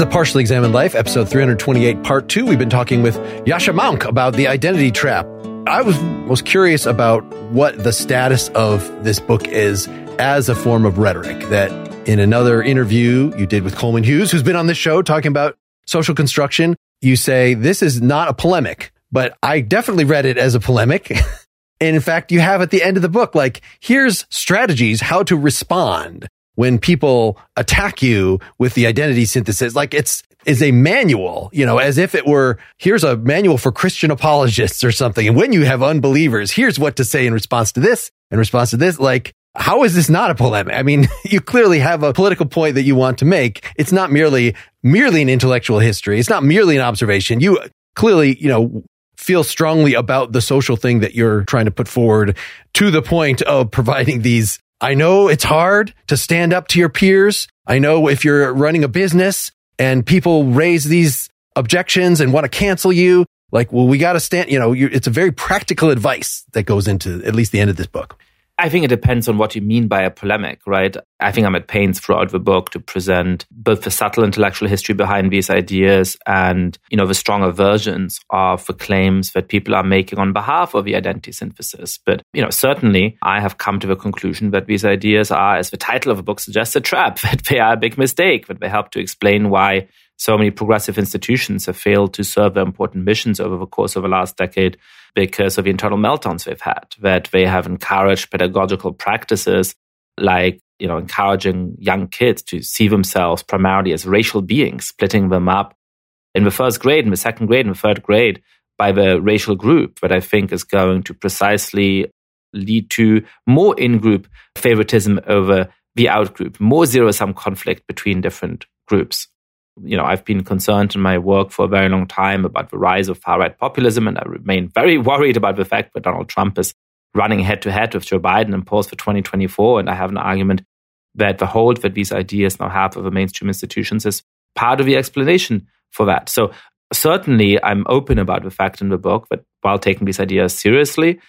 is the Partially Examined Life, episode 328, part two. We've been talking with Yascha Mounk about the identity trap. I was most curious about what the status of this book is as a form of rhetoric. That in another interview you did with Coleman Hughes, who's been on this show talking about social construction, you say this is not a polemic, but I definitely read it as a polemic. and in fact, you have at the end of the book, like, here's strategies how to respond when people attack you with the identity synthesis. Like it's, is a manual, you know, as if it were, here's a manual for Christian apologists or something. And when you have unbelievers, here's what to say in response to this, in response to this. Like, how is this not a polemic? I mean, you clearly have a political point that you want to make. It's not merely, merely an intellectual history. It's not merely an observation. You clearly, you know, feel strongly about the social thing that you're trying to put forward to the point of providing these I know it's hard to stand up to your peers. I know if you're running a business and people raise these objections and want to cancel you, like, well, we got to stand, you know, it's a very practical advice that goes into at least the end of this book. I think it depends on what you mean by a polemic, right? I think I'm at pains throughout the book to present both the subtle intellectual history behind these ideas and, you know, the stronger versions of the claims that people are making on behalf of the identity synthesis. But, you know, certainly I have come to the conclusion that these ideas are, as the title of the book suggests, a trap, that they are a big mistake, that they help to explain why so many progressive institutions have failed to serve their important missions over the course of the last decade because of the internal meltdowns they've had, that they have encouraged pedagogical practices like you know, encouraging young kids to see themselves primarily as racial beings, splitting them up in the first grade, in the second grade, in the third grade by the racial group that I think is going to precisely lead to more in-group favoritism over the out-group, more zero-sum conflict between different groups you know, I've been concerned in my work for a very long time about the rise of far right populism, and I remain very worried about the fact that Donald Trump is running head to head with Joe Biden and polls for 2024. And I have an argument that the hold that these ideas now have over mainstream institutions is part of the explanation for that. So certainly, I'm open about the fact in the book that while taking these ideas seriously,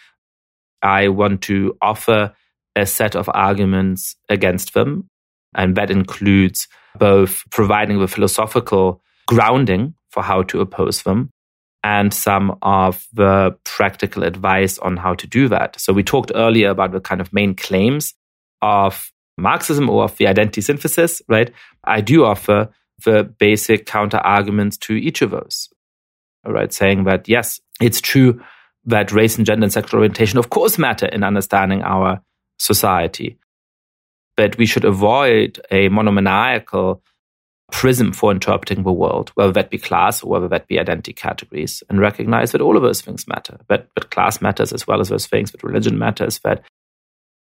I want to offer a set of arguments against them, and that includes both providing the philosophical grounding for how to oppose them and some of the practical advice on how to do that. So we talked earlier about the kind of main claims of Marxism or of the identity synthesis, right? I do offer the basic counter arguments to each of those, all right? Saying that, yes, it's true that race and gender and sexual orientation, of course, matter in understanding our society but we should avoid a monomaniacal prism for interpreting the world, whether that be class or whether that be identity categories, and recognize that all of those things matter. That, that class matters as well as those things, that religion matters, that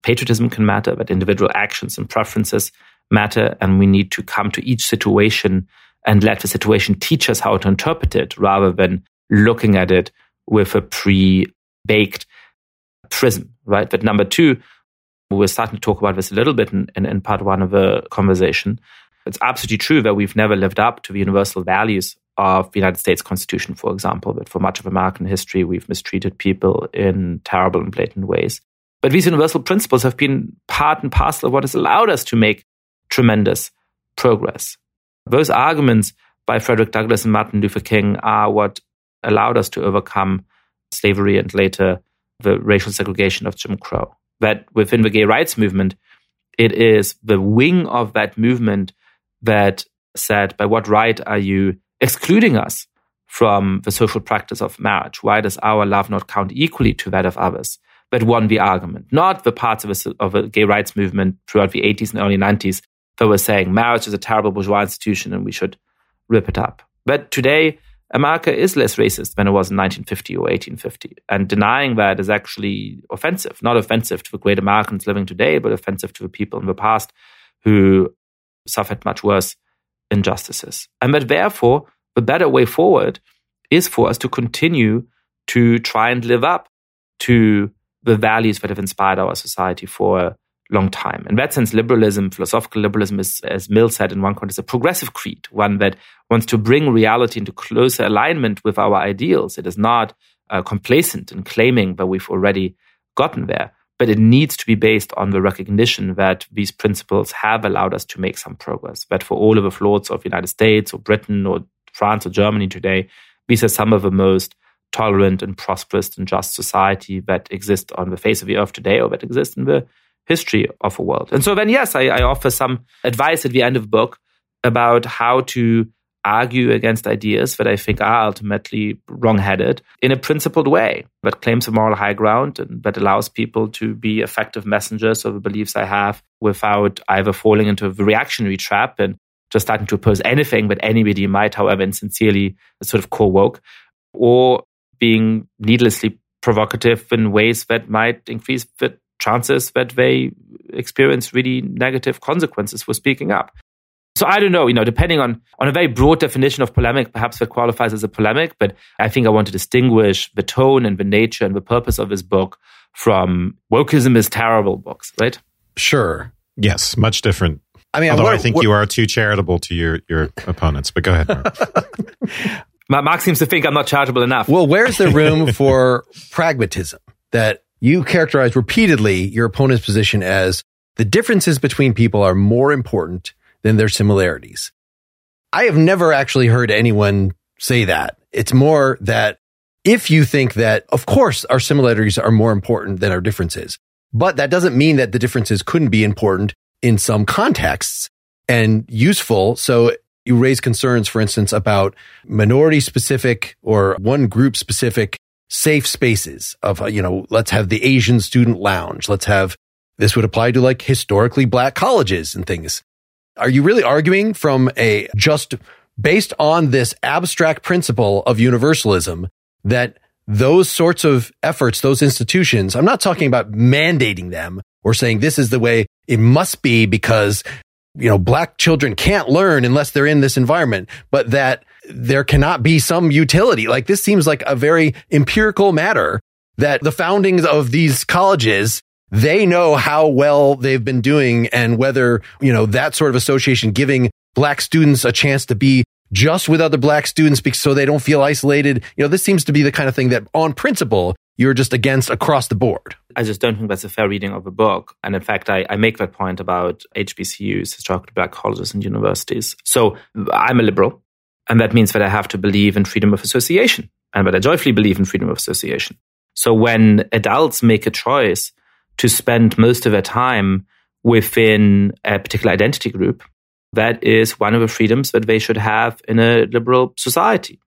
patriotism can matter, that individual actions and preferences matter, and we need to come to each situation and let the situation teach us how to interpret it rather than looking at it with a pre baked prism, right? But number two, we're starting to talk about this a little bit in, in, in part one of the conversation. It's absolutely true that we've never lived up to the universal values of the United States Constitution, for example, but for much of American history, we've mistreated people in terrible and blatant ways. But these universal principles have been part and parcel of what has allowed us to make tremendous progress. Those arguments by Frederick Douglass and Martin Luther King are what allowed us to overcome slavery and later the racial segregation of Jim Crow that within the gay rights movement, it is the wing of that movement that said, by what right are you excluding us from the social practice of marriage? Why does our love not count equally to that of others? That won the argument, not the parts of a, of a gay rights movement throughout the 80s and early 90s that were saying marriage is a terrible bourgeois institution and we should rip it up. But today, America is less racist than it was in 1950 or 1850. And denying that is actually offensive, not offensive to the great Americans living today, but offensive to the people in the past who suffered much worse injustices. And that therefore, the better way forward is for us to continue to try and live up to the values that have inspired our society for long time. In that sense, liberalism, philosophical liberalism is, as Mill said in one context, a progressive creed, one that wants to bring reality into closer alignment with our ideals. It is not uh, complacent in claiming that we've already gotten there, but it needs to be based on the recognition that these principles have allowed us to make some progress. That for all of the flaws of the United States or Britain or France or Germany today, these are some of the most tolerant and prosperous and just society that exist on the face of the earth today or that exist in the history of a world. And so then, yes, I, I offer some advice at the end of the book about how to argue against ideas that I think are ultimately wrong-headed in a principled way that claims a moral high ground and that allows people to be effective messengers of the beliefs I have without either falling into a reactionary trap and just starting to oppose anything that anybody might, however insincerely, sort of core woke, or being needlessly provocative in ways that might increase the chances that they experience really negative consequences for speaking up. So I don't know, you know, depending on, on a very broad definition of polemic, perhaps that qualifies as a polemic, but I think I want to distinguish the tone and the nature and the purpose of this book from wokeism is terrible books, right? Sure. Yes, much different. I mean, although I think you are too charitable to your, your opponents, but go ahead. Mark. Mark seems to think I'm not charitable enough. Well, where's the room for pragmatism that you characterize repeatedly your opponent's position as the differences between people are more important than their similarities. I have never actually heard anyone say that. It's more that if you think that, of course, our similarities are more important than our differences, but that doesn't mean that the differences couldn't be important in some contexts and useful. So you raise concerns, for instance, about minority specific or one group specific safe spaces of, uh, you know, let's have the Asian student lounge. Let's have this would apply to like historically black colleges and things. Are you really arguing from a just based on this abstract principle of universalism that those sorts of efforts, those institutions, I'm not talking about mandating them or saying this is the way it must be because, you know, black children can't learn unless they're in this environment, but that there cannot be some utility. Like this seems like a very empirical matter that the foundings of these colleges they know how well they've been doing and whether, you know, that sort of association giving black students a chance to be just with other black students so they don't feel isolated. You know, this seems to be the kind of thing that on principle you're just against across the board. I just don't think that's a fair reading of the book. And in fact, I, I make that point about HBCUs, historically black colleges and universities. So I'm a liberal, and that means that I have to believe in freedom of association and that I joyfully believe in freedom of association. So when adults make a choice to spend most of their time within a particular identity group, that is one of the freedoms that they should have in a liberal society.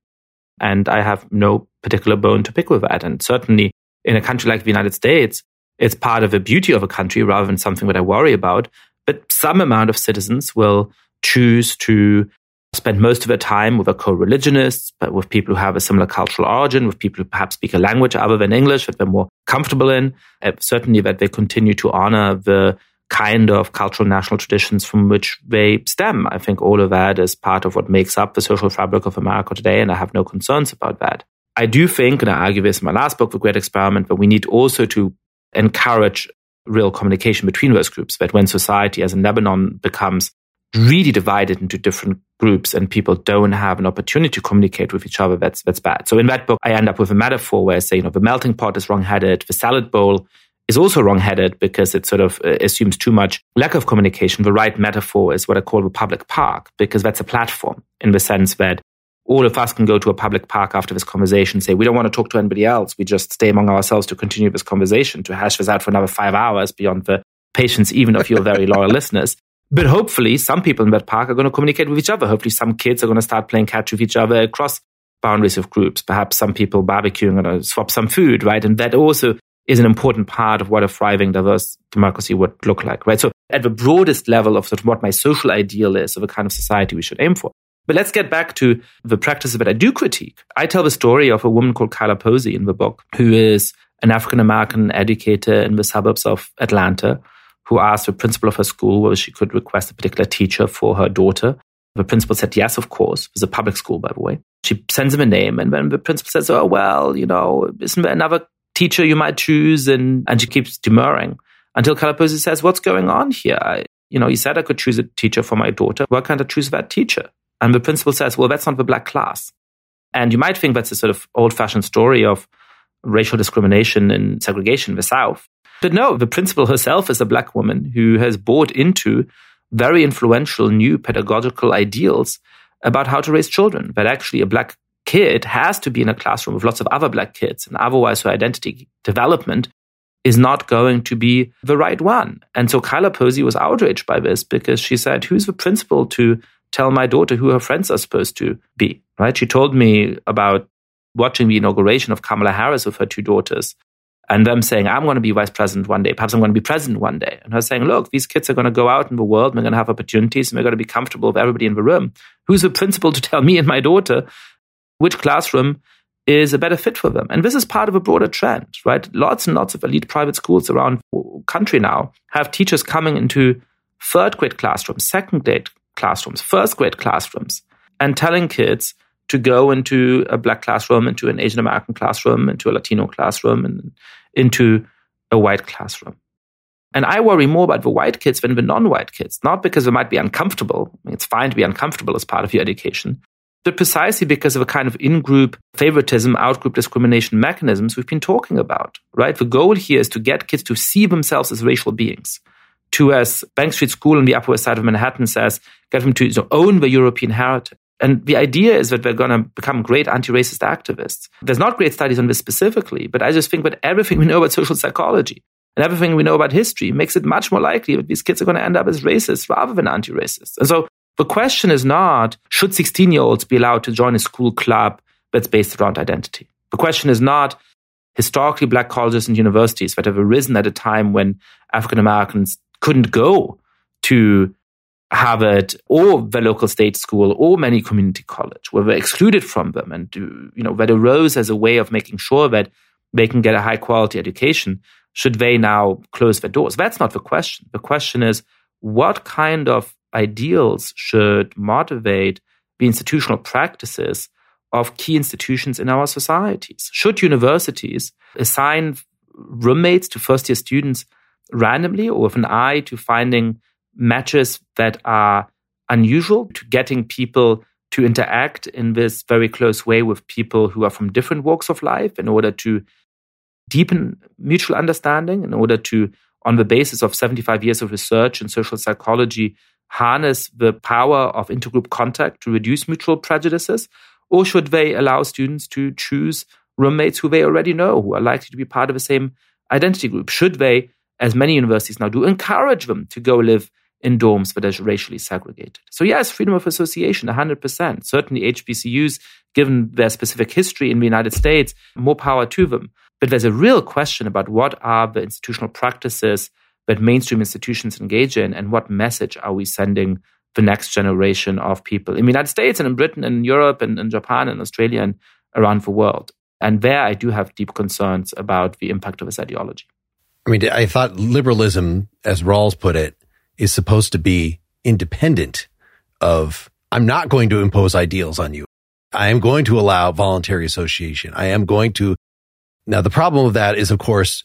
And I have no particular bone to pick with that. And certainly in a country like the United States, it's part of the beauty of a country rather than something that I worry about. But some amount of citizens will choose to spend most of their time with a co-religionists, but with people who have a similar cultural origin, with people who perhaps speak a language other than English that they're more comfortable in. Uh, certainly that they continue to honor the kind of cultural national traditions from which they stem. I think all of that is part of what makes up the social fabric of America today, and I have no concerns about that. I do think, and I argue this in my last book, The Great Experiment, that we need also to encourage real communication between those groups, that when society, as in Lebanon, becomes really divided into different groups and people don't have an opportunity to communicate with each other, that's that's bad. So in that book, I end up with a metaphor where I say, you know, the melting pot is wrong-headed, the salad bowl is also wrong-headed because it sort of uh, assumes too much lack of communication. The right metaphor is what I call the public park because that's a platform in the sense that all of us can go to a public park after this conversation, say, we don't want to talk to anybody else. We just stay among ourselves to continue this conversation, to hash this out for another five hours beyond the patience even of your very loyal listeners. But hopefully, some people in that park are going to communicate with each other. Hopefully, some kids are going to start playing catch with each other across boundaries of groups. Perhaps some people barbecuing to swap some food, right? And that also is an important part of what a thriving, diverse democracy would look like, right? So, at the broadest level of, sort of what my social ideal is of a kind of society we should aim for. But let's get back to the practices that I do critique. I tell the story of a woman called Kyla Posey in the book, who is an African American educator in the suburbs of Atlanta who asked the principal of her school whether she could request a particular teacher for her daughter. The principal said, yes, of course. It was a public school, by the way. She sends him a name. And then the principal says, oh, well, you know, isn't there another teacher you might choose? And, and she keeps demurring until Kyla Posey says, what's going on here? I, you know, you said I could choose a teacher for my daughter. Why can't I choose that teacher? And the principal says, well, that's not the black class. And you might think that's a sort of old fashioned story of racial discrimination and segregation in the South. But no, the principal herself is a black woman who has bought into very influential new pedagogical ideals about how to raise children. That actually a black kid has to be in a classroom with lots of other black kids, and otherwise her identity development is not going to be the right one. And so Kyla Posey was outraged by this because she said, Who's the principal to tell my daughter who her friends are supposed to be? Right? She told me about watching the inauguration of Kamala Harris with her two daughters and them saying, I'm going to be vice president one day. Perhaps I'm going to be president one day. And her saying, look, these kids are going to go out in the world and we're going to have opportunities and we're going to be comfortable with everybody in the room. Who's the principal to tell me and my daughter which classroom is a better fit for them. And this is part of a broader trend, right? Lots and lots of elite private schools around the country now have teachers coming into third grade classrooms, second grade classrooms, first grade classrooms, and telling kids to go into a black classroom, into an Asian American classroom, into a Latino classroom, and into a white classroom. And I worry more about the white kids than the non white kids, not because they might be uncomfortable. I mean, it's fine to be uncomfortable as part of your education, but precisely because of a kind of in-group favoritism, out-group discrimination mechanisms we've been talking about, right? The goal here is to get kids to see themselves as racial beings, to, as Bank Street School on the Upper West Side of Manhattan says, get them to own the European heritage. And the idea is that they're going to become great anti-racist activists. There's not great studies on this specifically, but I just think that everything we know about social psychology and everything we know about history makes it much more likely that these kids are going to end up as racists rather than anti-racists. And so the question is not, should 16 year olds be allowed to join a school club that's based around identity? The question is not, historically black colleges and universities that have arisen at a time when African Americans couldn't go to Harvard or the local state school or many community college, were they excluded from them and uh, you know that arose as a way of making sure that they can get a high quality education. Should they now close their doors? That's not the question. The question is what kind of ideals should motivate the institutional practices of key institutions in our societies. Should universities assign roommates to first year students randomly or with an eye to finding matches that are unusual, to getting people to interact in this very close way with people who are from different walks of life in order to deepen mutual understanding, in order to, on the basis of 75 years of research in social psychology, harness the power of intergroup contact to reduce mutual prejudices? Or should they allow students to choose roommates who they already know, who are likely to be part of the same identity group? Should they, as many universities now do, encourage them to go live in dorms that are racially segregated? So, yes, freedom of association, 100%. Certainly, HBCUs, given their specific history in the United States, more power to them. But there's a real question about what are the institutional practices that mainstream institutions engage in and what message are we sending the next generation of people in the United States and in Britain and in Europe and in Japan and Australia and around the world. And there I do have deep concerns about the impact of this ideology. I mean, I thought liberalism, as Rawls put it, is supposed to be independent of, I'm not going to impose ideals on you. I am going to allow voluntary association. I am going to. Now, the problem with that is, of course,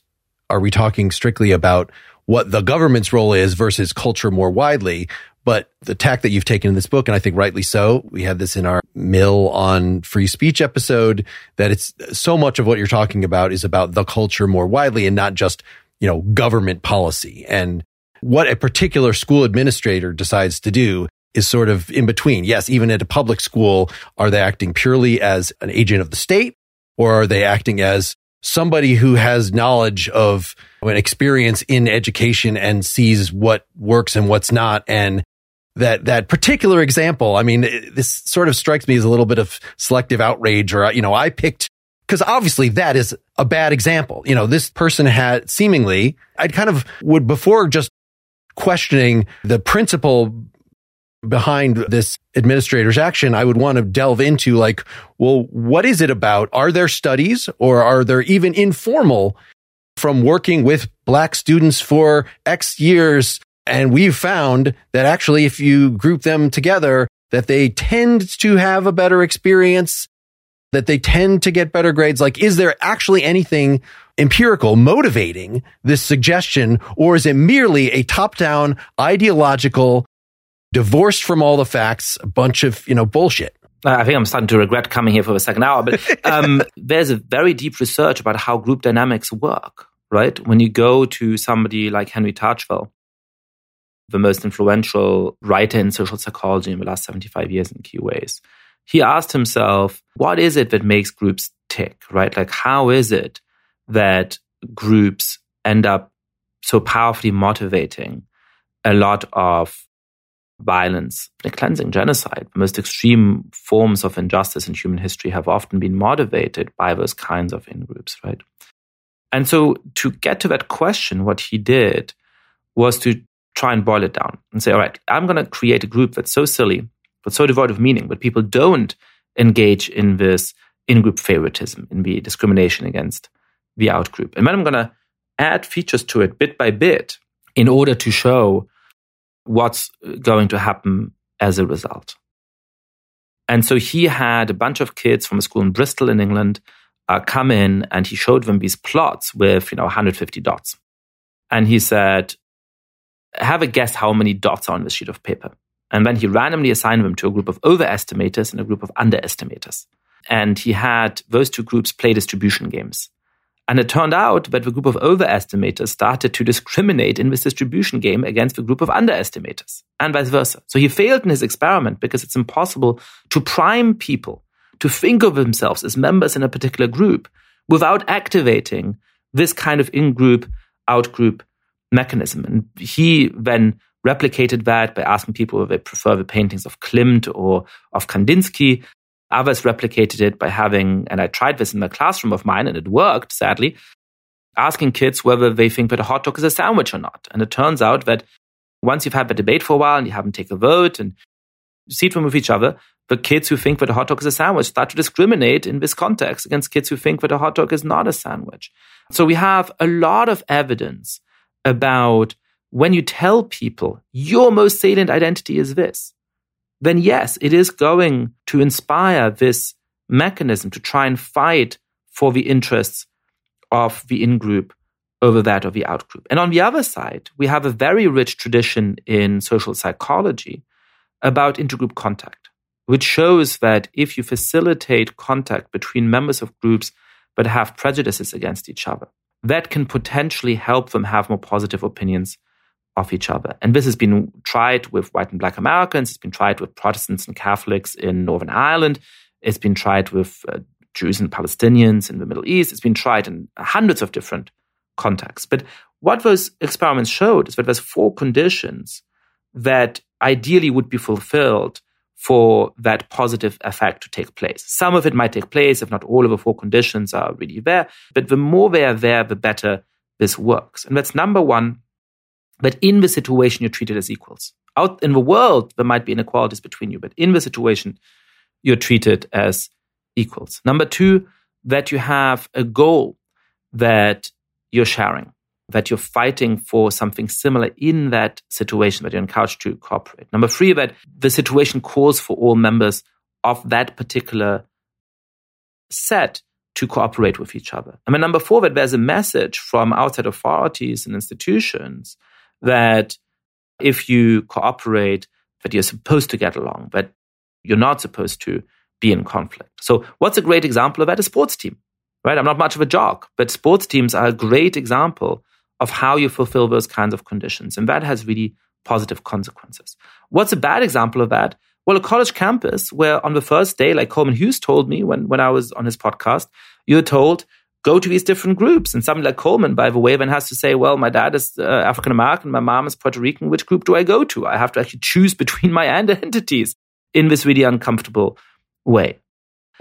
are we talking strictly about what the government's role is versus culture more widely. But the tack that you've taken in this book, and I think rightly so, we had this in our mill on free speech episode, that it's so much of what you're talking about is about the culture more widely and not just, you know, government policy. And what a particular school administrator decides to do is sort of in between. Yes, even at a public school, are they acting purely as an agent of the state or are they acting as somebody who has knowledge of an experience in education and sees what works and what's not. And that, that particular example, I mean, this sort of strikes me as a little bit of selective outrage or, you know, I picked because obviously that is a bad example. You know, this person had seemingly, I'd kind of would before just questioning the principle behind this administrator's action, I would want to delve into like, well, what is it about? Are there studies or are there even informal from working with black students for X years? And we've found that actually, if you group them together, that they tend to have a better experience, that they tend to get better grades. Like, is there actually anything empirical motivating this suggestion? Or is it merely a top down ideological divorced from all the facts, a bunch of, you know, bullshit. I think I'm starting to regret coming here for the second hour, but um, there's a very deep research about how group dynamics work, right? When you go to somebody like Henry Tajfel, the most influential writer in social psychology in the last 75 years in key ways, he asked himself, what is it that makes groups tick, right? Like, how is it that groups end up so powerfully motivating a lot of violence, the cleansing, genocide. The most extreme forms of injustice in human history have often been motivated by those kinds of in groups, right? And so to get to that question, what he did was to try and boil it down and say, all right, I'm going to create a group that's so silly, but so devoid of meaning, but people don't engage in this in group favoritism, in the discrimination against the out group. And then I'm going to add features to it bit by bit in order to show what's going to happen as a result. And so he had a bunch of kids from a school in Bristol in England uh, come in and he showed them these plots with, you know, 150 dots. And he said, have a guess how many dots are on this sheet of paper. And then he randomly assigned them to a group of overestimators and a group of underestimators. And he had those two groups play distribution games. And it turned out that the group of overestimators started to discriminate in this distribution game against the group of underestimators, and vice versa. So he failed in his experiment because it's impossible to prime people to think of themselves as members in a particular group without activating this kind of in group, out group mechanism. And he then replicated that by asking people if they prefer the paintings of Klimt or of Kandinsky. Others replicated it by having, and I tried this in the classroom of mine and it worked, sadly, asking kids whether they think that a hot dog is a sandwich or not. And it turns out that once you've had the debate for a while and you haven't taken a vote and see it with each other, the kids who think that a hot dog is a sandwich start to discriminate in this context against kids who think that a hot dog is not a sandwich. So we have a lot of evidence about when you tell people your most salient identity is this, then yes, it is going to inspire this mechanism to try and fight for the interests of the in group over that of the out group. And on the other side, we have a very rich tradition in social psychology about intergroup contact, which shows that if you facilitate contact between members of groups that have prejudices against each other, that can potentially help them have more positive opinions of each other. And this has been tried with white and black Americans, it's been tried with Protestants and Catholics in Northern Ireland, it's been tried with uh, Jews and Palestinians in the Middle East, it's been tried in hundreds of different contexts. But what those experiments showed is that there's four conditions that ideally would be fulfilled for that positive effect to take place. Some of it might take place if not all of the four conditions are really there, but the more they are there, the better this works. And that's number one, but in the situation, you're treated as equals. Out in the world, there might be inequalities between you, but in the situation, you're treated as equals. Number two, that you have a goal that you're sharing, that you're fighting for something similar in that situation, that you're encouraged to cooperate. Number three, that the situation calls for all members of that particular set to cooperate with each other. I mean, number four, that there's a message from outside authorities and institutions that if you cooperate, that you're supposed to get along, that you're not supposed to be in conflict. So, what's a great example of that? A sports team, right? I'm not much of a jock, but sports teams are a great example of how you fulfill those kinds of conditions. And that has really positive consequences. What's a bad example of that? Well, a college campus where on the first day, like Coleman Hughes told me when, when I was on his podcast, you're told go to these different groups. And somebody like Coleman, by the way, then has to say, well, my dad is uh, African American, my mom is Puerto Rican. Which group do I go to? I have to actually choose between my identities in this really uncomfortable way.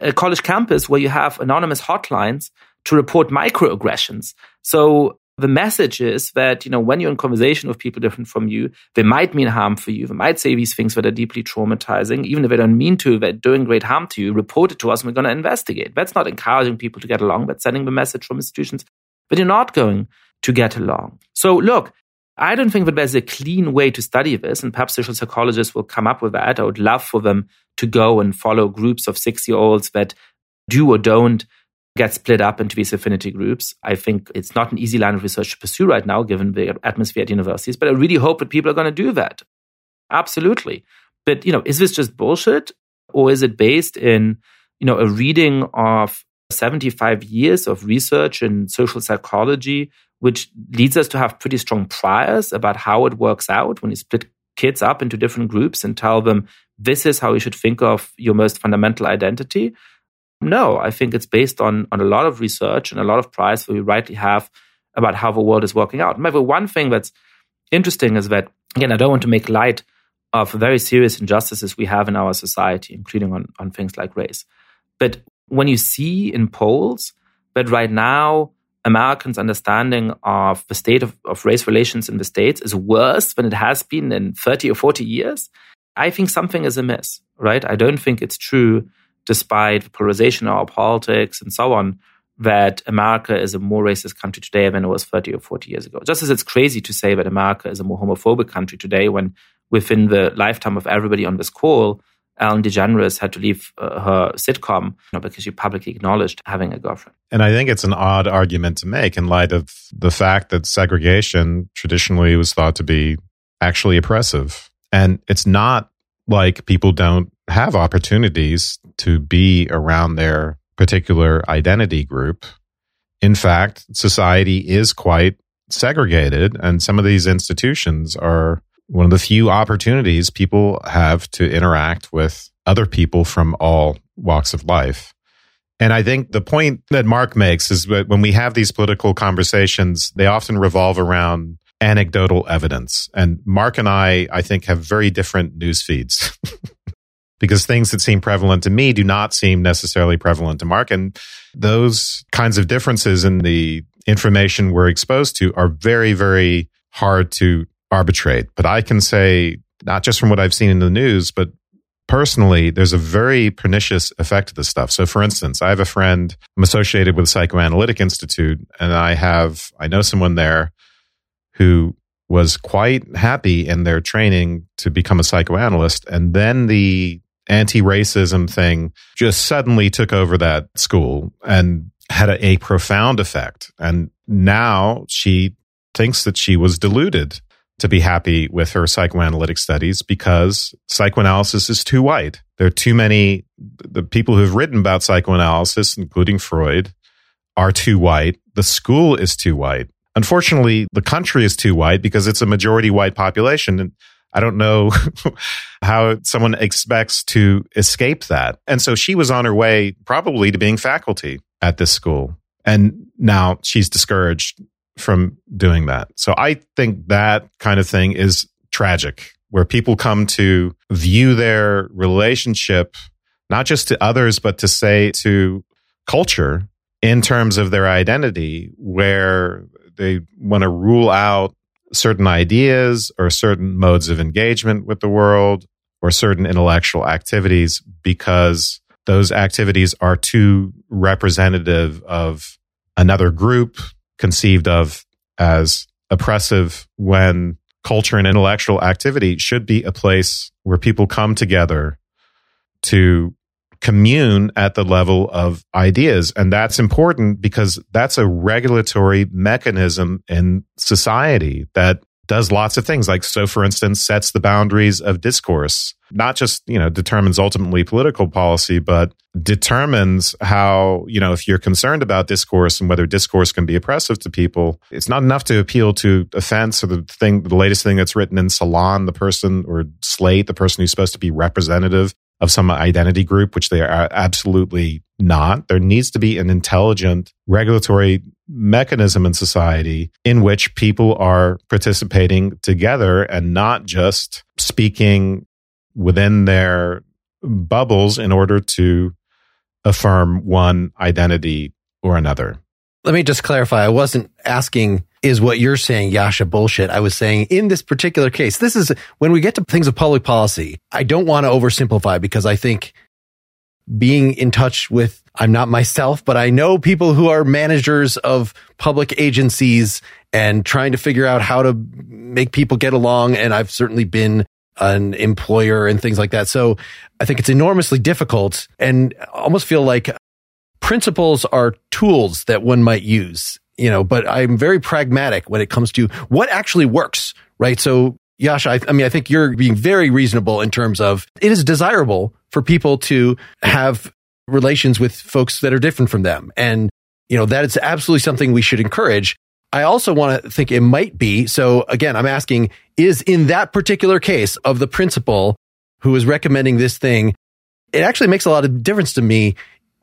A college campus where you have anonymous hotlines to report microaggressions. So the message is that, you know, when you're in conversation with people different from you, they might mean harm for you. They might say these things that are deeply traumatizing. Even if they don't mean to, they're doing great harm to you. Report it to us and we're going to investigate. That's not encouraging people to get along. That's sending the message from institutions that you're not going to get along. So look, I don't think that there's a clean way to study this, and perhaps social psychologists will come up with that. I would love for them to go and follow groups of six year olds that do or don't get split up into these affinity groups. I think it's not an easy line of research to pursue right now, given the atmosphere at universities, but I really hope that people are going to do that. Absolutely. But, you know, is this just bullshit? Or is it based in, you know, a reading of 75 years of research in social psychology, which leads us to have pretty strong priors about how it works out when you split kids up into different groups and tell them this is how you should think of your most fundamental identity. No, I think it's based on, on a lot of research and a lot of priors that we rightly have about how the world is working out. Maybe one thing that's interesting is that, again, I don't want to make light of very serious injustices we have in our society, including on, on things like race. But when you see in polls that right now Americans' understanding of the state of, of race relations in the States is worse than it has been in 30 or 40 years, I think something is amiss, right? I don't think it's true, despite polarization in our politics and so on, that America is a more racist country today than it was 30 or 40 years ago. Just as it's crazy to say that America is a more homophobic country today when within the lifetime of everybody on this call, Ellen DeGeneres had to leave uh, her sitcom you know, because she publicly acknowledged having a girlfriend. And I think it's an odd argument to make in light of the fact that segregation traditionally was thought to be actually oppressive. And it's not like people don't have opportunities to be around their particular identity group. In fact, society is quite segregated, and some of these institutions are one of the few opportunities people have to interact with other people from all walks of life. And I think the point that Mark makes is that when we have these political conversations, they often revolve around anecdotal evidence. And Mark and I, I think, have very different news feeds. because things that seem prevalent to me do not seem necessarily prevalent to Mark. And those kinds of differences in the information we're exposed to are very, very hard to arbitrate. But I can say, not just from what I've seen in the news, but personally, there's a very pernicious effect of this stuff. So, for instance, I have a friend, I'm associated with Psychoanalytic Institute, and I have, I know someone there who was quite happy in their training to become a psychoanalyst. And then the anti racism thing just suddenly took over that school and had a, a profound effect. And now she thinks that she was deluded to be happy with her psychoanalytic studies because psychoanalysis is too white. There are too many, the people who've written about psychoanalysis, including Freud, are too white. The school is too white. Unfortunately, the country is too white because it's a majority white population. And I don't know how someone expects to escape that. And so she was on her way probably to being faculty at this school. And now she's discouraged from doing that. So I think that kind of thing is tragic, where people come to view their relationship, not just to others, but to say to culture in terms of their identity, where they want to rule out certain ideas or certain modes of engagement with the world or certain intellectual activities because those activities are too representative of another group conceived of as oppressive when culture and intellectual activity should be a place where people come together to commune at the level of ideas. And that's important because that's a regulatory mechanism in society that does lots of things like so for instance sets the boundaries of discourse not just you know determines ultimately political policy but determines how you know if you're concerned about discourse and whether discourse can be oppressive to people it's not enough to appeal to offense or the thing the latest thing that's written in salon the person or slate the person who's supposed to be representative of some identity group, which they are absolutely not. There needs to be an intelligent regulatory mechanism in society in which people are participating together and not just speaking within their bubbles in order to affirm one identity or another. Let me just clarify. I wasn't asking, is what you're saying, Yascha bullshit? I was saying in this particular case, this is when we get to things of public policy, I don't want to oversimplify because I think being in touch with, I'm not myself, but I know people who are managers of public agencies and trying to figure out how to make people get along. And I've certainly been an employer and things like that. So I think it's enormously difficult and almost feel like principles are tools that one might use, you know, but I'm very pragmatic when it comes to what actually works, right? So Yascha, I, I, mean, I think you're being very reasonable in terms of it is desirable for people to have relations with folks that are different from them. And, you know, that is absolutely something we should encourage. I also want to think it might be. So again, I'm asking, is in that particular case of the principal who is recommending this thing, it actually makes a lot of difference to me.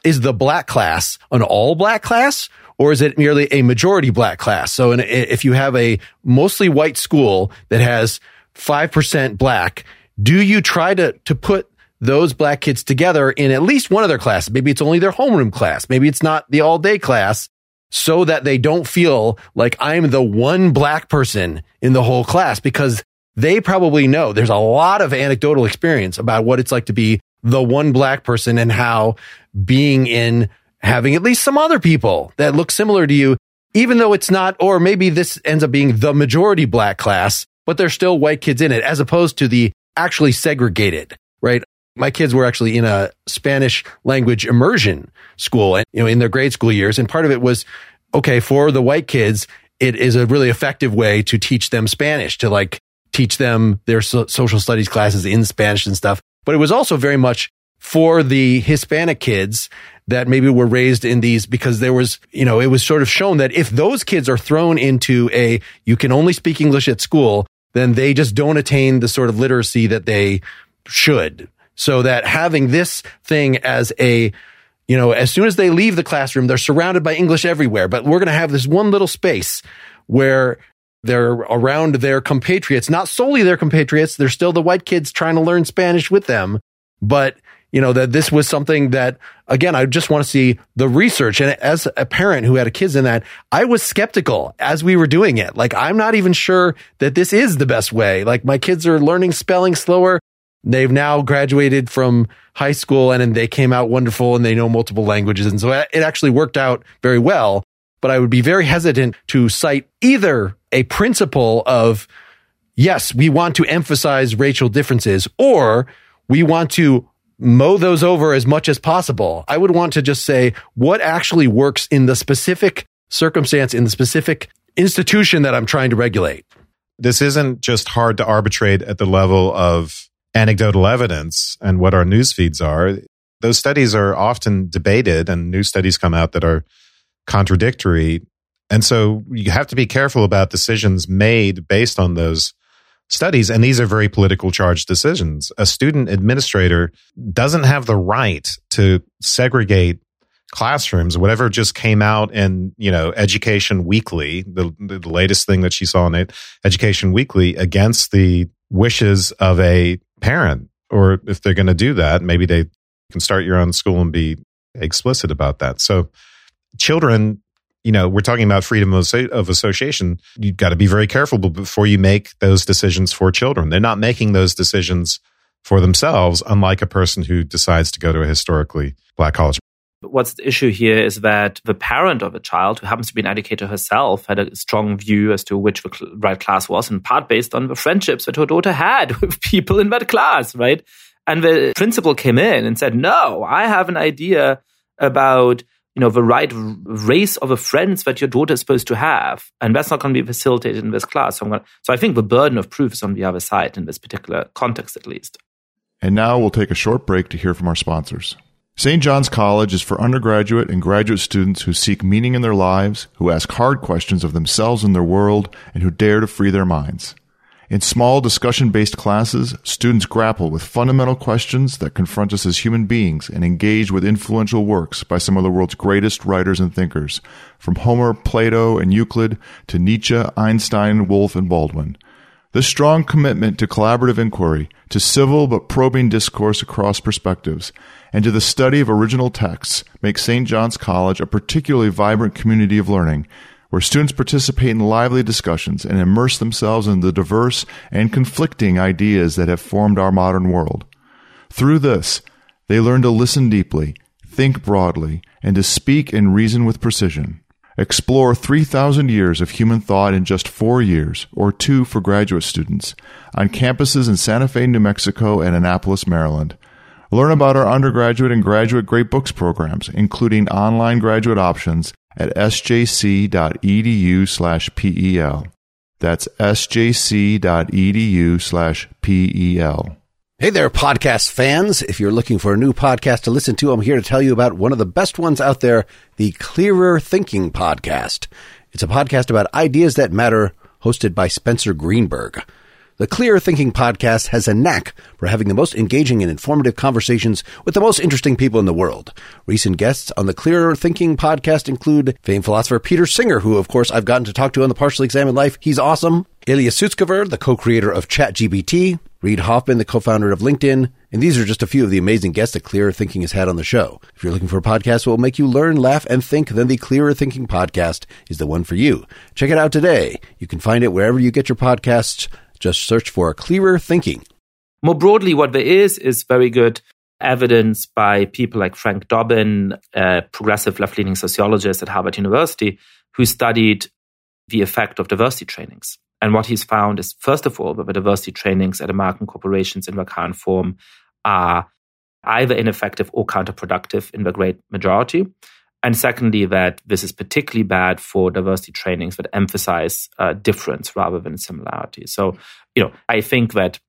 Is the black class an all black class or is it merely a majority black class? So if you have a mostly white school that has 5% black, do you try to, to put those black kids together in at least one of their classes? Maybe it's only their homeroom class. Maybe it's not the all day class so that they don't feel like I'm the one black person in the whole class because they probably know there's a lot of anecdotal experience about what it's like to be the one black person and how being in having at least some other people that look similar to you, even though it's not, or maybe this ends up being the majority black class, but there's still white kids in it as opposed to the actually segregated, right? My kids were actually in a Spanish language immersion school and, you know, in their grade school years. And part of it was, okay, for the white kids, it is a really effective way to teach them Spanish, to like teach them their so- social studies classes in Spanish and stuff. But it was also very much for the Hispanic kids that maybe were raised in these because there was, you know, it was sort of shown that if those kids are thrown into a, you can only speak English at school, then they just don't attain the sort of literacy that they should. So that having this thing as a, you know, as soon as they leave the classroom, they're surrounded by English everywhere, but we're going to have this one little space where they're around their compatriots, not solely their compatriots. They're still the white kids trying to learn Spanish with them, but you know, that this was something that, again, I just want to see the research. And as a parent who had a kids in that, I was skeptical as we were doing it. Like, I'm not even sure that this is the best way. Like, my kids are learning spelling slower. They've now graduated from high school and, and they came out wonderful and they know multiple languages. And so it actually worked out very well. But I would be very hesitant to cite either a principle of, yes, we want to emphasize racial differences or we want to mow those over as much as possible. I would want to just say what actually works in the specific circumstance, in the specific institution that I'm trying to regulate. This isn't just hard to arbitrate at the level of anecdotal evidence and what our news feeds are. Those studies are often debated and new studies come out that are contradictory. And so you have to be careful about decisions made based on those studies, and these are very political charged decisions. A student administrator doesn't have the right to segregate classrooms whatever just came out in you know education weekly the, the latest thing that she saw in it education weekly against the wishes of a parent or if they're going to do that maybe they can start your own school and be explicit about that so children you know, we're talking about freedom of, association. You've got to be very careful before you make those decisions for children. They're not making those decisions for themselves, unlike a person who decides to go to a historically black college. What's the issue here is that the parent of a child, who happens to be an educator herself, had a strong view as to which the right class was, in part based on the friendships that her daughter had with people in that class, right? And the principal came in and said, No, I have an idea about you know, the right race of friends that your daughter is supposed to have. And that's not going to be facilitated in this class. So, going so I think the burden of proof is on the other side in this particular context, at least. And now we'll take a short break to hear from our sponsors. St. John's College is for undergraduate and graduate students who seek meaning in their lives, who ask hard questions of themselves and their world, and who dare to free their minds. In small discussion based classes, students grapple with fundamental questions that confront us as human beings and engage with influential works by some of the world's greatest writers and thinkers, from Homer, Plato, and Euclid to Nietzsche, Einstein, Woolf, and Baldwin. This strong commitment to collaborative inquiry, to civil but probing discourse across perspectives, and to the study of original texts makes St. John's College a particularly vibrant community of learning where students participate in lively discussions and immerse themselves in the diverse and conflicting ideas that have formed our modern world. Through this, they learn to listen deeply, think broadly, and to speak and reason with precision. Explore 3,000 years of human thought in just four years, or two for graduate students, on campuses in Santa Fe, New Mexico, and Annapolis, Maryland. Learn about our undergraduate and graduate Great Books programs, including online graduate options at sjc.edu slash PEL. That's sjc.edu slash PEL. Hey there, podcast fans. If you're looking for a new podcast to listen to, I'm here to tell you about one of the best ones out there, the Clearer Thinking Podcast. It's a podcast about ideas that matter, hosted by Spencer Greenberg. The Clearer Thinking Podcast has a knack for having the most engaging and informative conversations with the most interesting people in the world. Recent guests on the Clearer Thinking Podcast include famed philosopher Peter Singer, who, of course, I've gotten to talk to on the Partially Examined Life. He's awesome. Ilya Sutskever, the co-creator of ChatGPT, Reid Hoffman, the co-founder of LinkedIn, and these are just a few of the amazing guests that Clearer Thinking has had on the show. If you're looking for a podcast that will make you learn, laugh, and think, then the Clearer Thinking podcast is the one for you. Check it out today. You can find it wherever you get your podcasts. Just search for Clearer Thinking. More broadly, what there is is very good evidence by people like Frank Dobbin, a progressive left-leaning sociologist at Harvard University, who studied the effect of diversity trainings and what he's found is, first of all, that the diversity trainings at American corporations in their current form are either ineffective or counterproductive in the great majority. And secondly, that this is particularly bad for diversity trainings that emphasize uh, difference rather than similarity. So, you know, I think that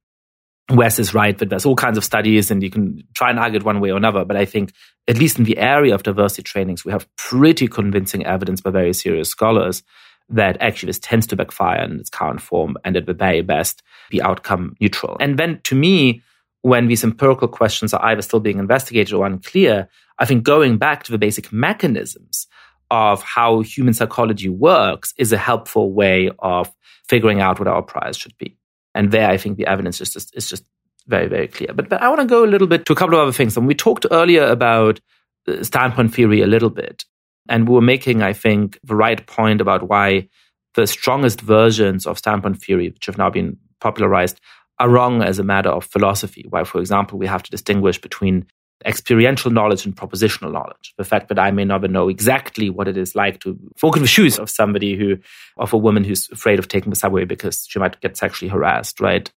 Wes is right that there's all kinds of studies and you can try and argue it one way or another. But I think, at least in the area of diversity trainings, we have pretty convincing evidence by very serious scholars that actually this tends to backfire in its current form and at the very best be outcome neutral. And then to me, when these empirical questions are either still being investigated or unclear, I think going back to the basic mechanisms of how human psychology works is a helpful way of figuring out what our prize should be. And there, I think the evidence is just, is just very, very clear. But, but I want to go a little bit to a couple of other things. And we talked earlier about uh, standpoint theory a little bit. And we were making, I think, the right point about why the strongest versions of standpoint theory, which have now been popularized, are wrong as a matter of philosophy. Why, for example, we have to distinguish between experiential knowledge and propositional knowledge. The fact that I may never know exactly what it is like to walk in the shoes of somebody who, of a woman who's afraid of taking the subway because she might get sexually harassed, right?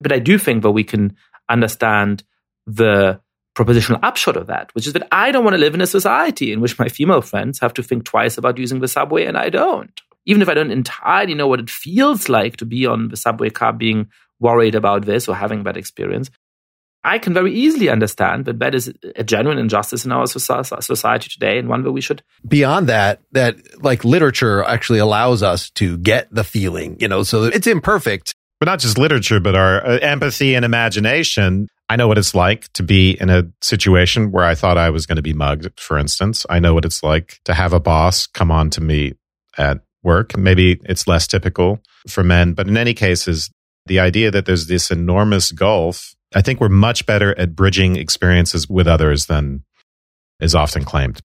But I do think that we can understand the propositional upshot of that, which is that I don't want to live in a society in which my female friends have to think twice about using the subway and I don't. Even if I don't entirely know what it feels like to be on the subway car being worried about this or having that experience, I can very easily understand that that is a genuine injustice in our society today and one that we should. Beyond that, that like literature actually allows us to get the feeling, you know, so it's imperfect. But not just literature, but our uh, empathy and imagination. I know what it's like to be in a situation where I thought I was going to be mugged, for instance. I know what it's like to have a boss come on to me at work. Maybe it's less typical for men, but in any cases, the idea that there's this enormous gulf, I think we're much better at bridging experiences with others than is often claimed.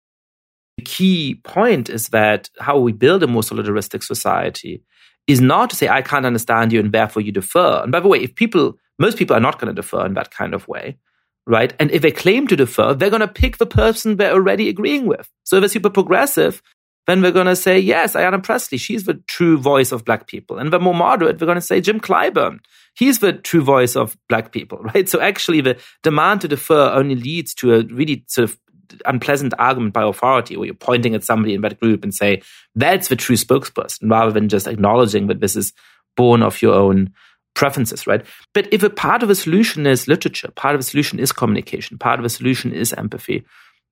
The key point is that how we build a more solidaristic society is not to say, I can't understand you and therefore you defer. And by the way, if people most people are not going to defer in that kind of way, right? And if they claim to defer, they're going to pick the person they're already agreeing with. So if they're super progressive, then we're going to say, yes, Ayanna Pressley, she's the true voice of black people. And the more moderate, we're going to say Jim Clyburn, he's the true voice of black people, right? So actually the demand to defer only leads to a really sort of unpleasant argument by authority where you're pointing at somebody in that group and say, that's the true spokesperson, rather than just acknowledging that this is born of your own preferences, right? But if a part of the solution is literature, part of the solution is communication, part of the solution is empathy,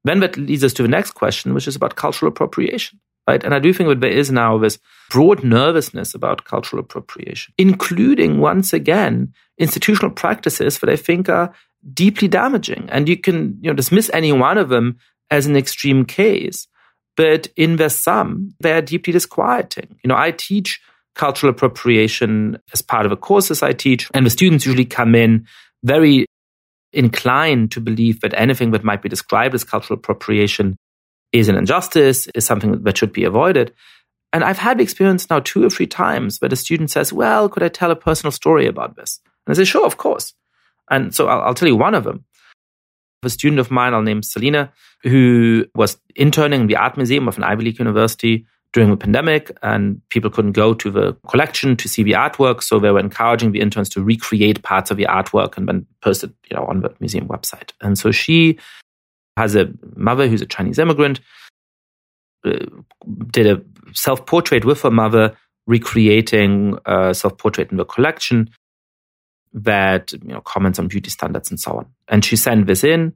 then that leads us to the next question, which is about cultural appropriation, right? And I do think that there is now this broad nervousness about cultural appropriation, including once again institutional practices that I think are deeply damaging. And you can, you know, dismiss any one of them as an extreme case. But in the sum, they are deeply disquieting. You know, I teach cultural appropriation as part of the courses I teach. And the students usually come in very inclined to believe that anything that might be described as cultural appropriation is an injustice, is something that should be avoided. And I've had the experience now two or three times where the student says, Well, could I tell a personal story about this? And I say, Sure, of course. And so I'll, I'll tell you one of them. A student of mine, I'll name Selina, who was interning in the art museum of an Ivy League university during the pandemic and people couldn't go to the collection to see the artwork. So they were encouraging the interns to recreate parts of the artwork and then post it, you know, on the museum website. And so she has a mother who's a Chinese immigrant, uh, did a self-portrait with her mother, recreating a self-portrait in the collection, that you know comments on beauty standards and so on. And she sent this in.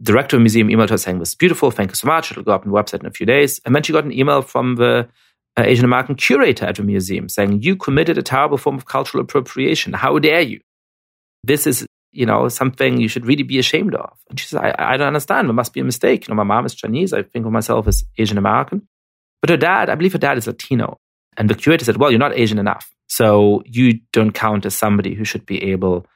Director of museum emailed her saying, "This is beautiful. Thank you so much. It'll go up on the website in a few days." And then she got an email from the uh, Asian American curator at the museum saying, "You committed a terrible form of cultural appropriation. How dare you? This is." You know, something you should really be ashamed of. And she says, I, I don't understand. There must be a mistake. You know, my mom is Chinese. I think of myself as Asian American. But her dad, I believe her dad is Latino. And the curator said, Well, you're not Asian enough. So you don't count as somebody who should be able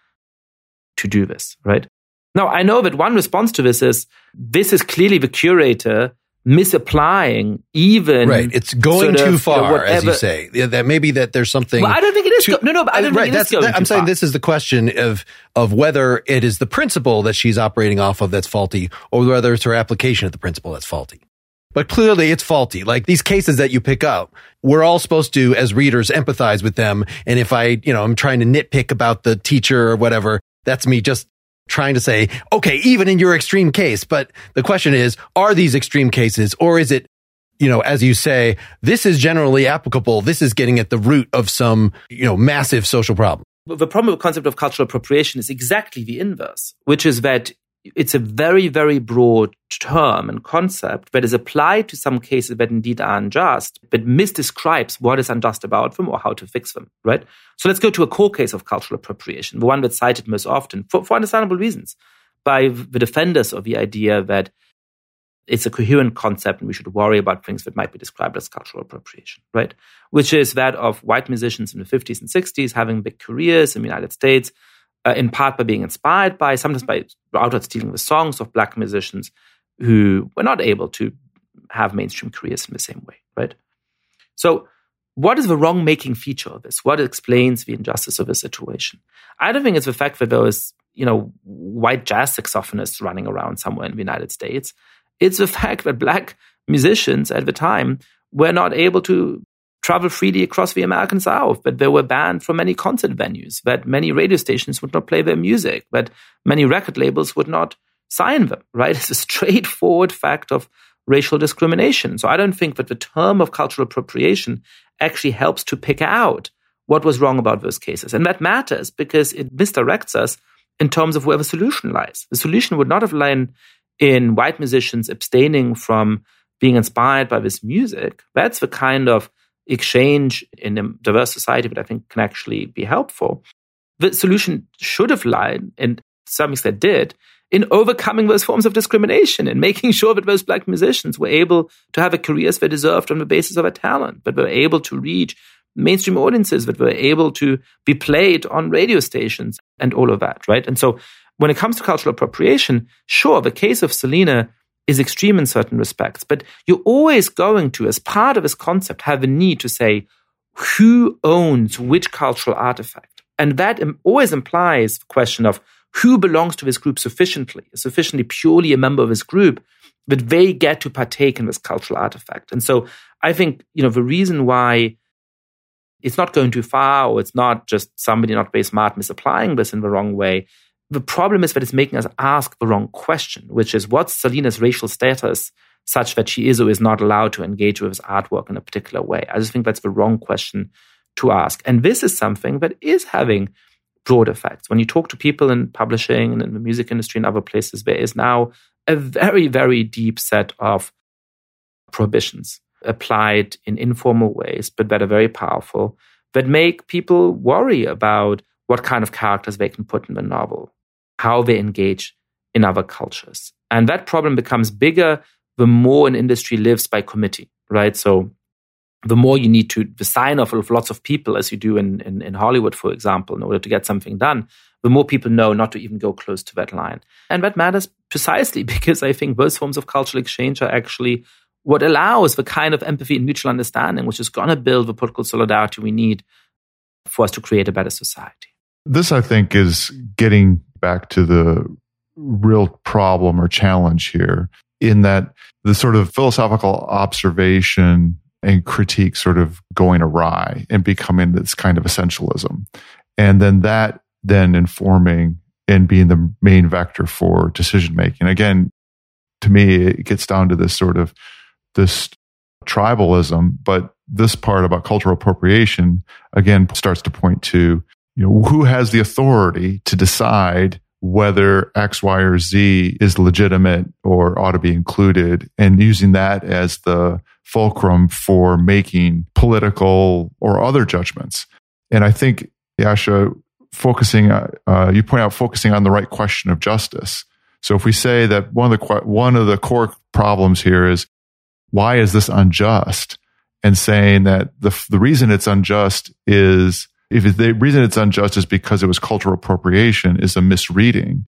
to do this, right? Now, I know that one response to this is this is clearly the curator misapplying even right it's going too far as you say yeah, that maybe that there's something well, i don't think it is too, no no but i don't right, think it is going that, i'm saying far. this is the question of of whether it is the principle that she's operating off of that's faulty or whether it's her application of the principle that's faulty but clearly it's faulty. Like these cases that you pick up, we're all supposed to, as readers, empathize with them. And if I, you know, I'm trying to nitpick about the teacher or whatever, that's me just trying to say, okay, even in your extreme case. But the question is, are these extreme cases or is it, you know, as you say, this is generally applicable. This is getting at the root of some, you know, massive social problem. The problem with the concept of cultural appropriation is exactly the inverse, which is that it's a very, very broad term and concept that is applied to some cases that indeed are unjust, but misdescribes what is unjust about them or how to fix them, right? So let's go to a core case of cultural appropriation, the one that's cited most often for, for understandable reasons by the defenders of the idea that it's a coherent concept and we should worry about things that might be described as cultural appropriation, right? Which is that of white musicians in the 50s and 60s having big careers in the United States uh, in part by being inspired by, sometimes by outright stealing the songs of black musicians who were not able to have mainstream careers in the same way, right? So, what is the wrong making feature of this? What explains the injustice of the situation? I don't think it's the fact that there is, you know, white jazz saxophonists running around somewhere in the United States. It's the fact that black musicians at the time were not able to travel freely across the American South, but they were banned from many concert venues, that many radio stations would not play their music, that many record labels would not sign them, right? It's a straightforward fact of racial discrimination. So I don't think that the term of cultural appropriation actually helps to pick out what was wrong about those cases. And that matters because it misdirects us in terms of where the solution lies. The solution would not have lain in white musicians abstaining from being inspired by this music. That's the kind of exchange in a diverse society that I think can actually be helpful. The solution should have lied, and to some extent did, in overcoming those forms of discrimination and making sure that those black musicians were able to have a careers they deserved on the basis of a talent, that were able to reach mainstream audiences, that were able to be played on radio stations and all of that, right? And so when it comes to cultural appropriation, sure, the case of Selena is extreme in certain respects, but you're always going to, as part of this concept, have a need to say who owns which cultural artifact. And that always implies the question of who belongs to this group sufficiently, sufficiently purely a member of this group that they get to partake in this cultural artifact. And so I think, you know, the reason why it's not going too far or it's not just somebody not very smart misapplying this in the wrong way the problem is that it's making us ask the wrong question, which is what's Selena's racial status such that she is or is not allowed to engage with his artwork in a particular way? I just think that's the wrong question to ask. And this is something that is having broad effects. When you talk to people in publishing and in the music industry and other places, there is now a very, very deep set of prohibitions applied in informal ways, but that are very powerful, that make people worry about what kind of characters they can put in the novel, how they engage in other cultures. And that problem becomes bigger the more an industry lives by committee, right? So the more you need to the sign off of lots of people, as you do in, in, in Hollywood, for example, in order to get something done, the more people know not to even go close to that line. And that matters precisely because I think both forms of cultural exchange are actually what allows the kind of empathy and mutual understanding, which is going to build the political solidarity we need for us to create a better society. This, I think, is getting back to the real problem or challenge here in that the sort of philosophical observation and critique sort of going awry and becoming this kind of essentialism. And then that then informing and being the main vector for decision making. Again, to me, it gets down to this sort of this tribalism, but this part about cultural appropriation again starts to point to you know, who has the authority to decide whether X, Y, or Z is legitimate or ought to be included and using that as the fulcrum for making political or other judgments. And I think, Yascha, focusing, uh, uh, you point out focusing on the right question of justice. So if we say that one of the, one of the core problems here is why is this unjust? And saying that the, the reason it's unjust is if the reason it's unjust is because it was cultural appropriation is a misreading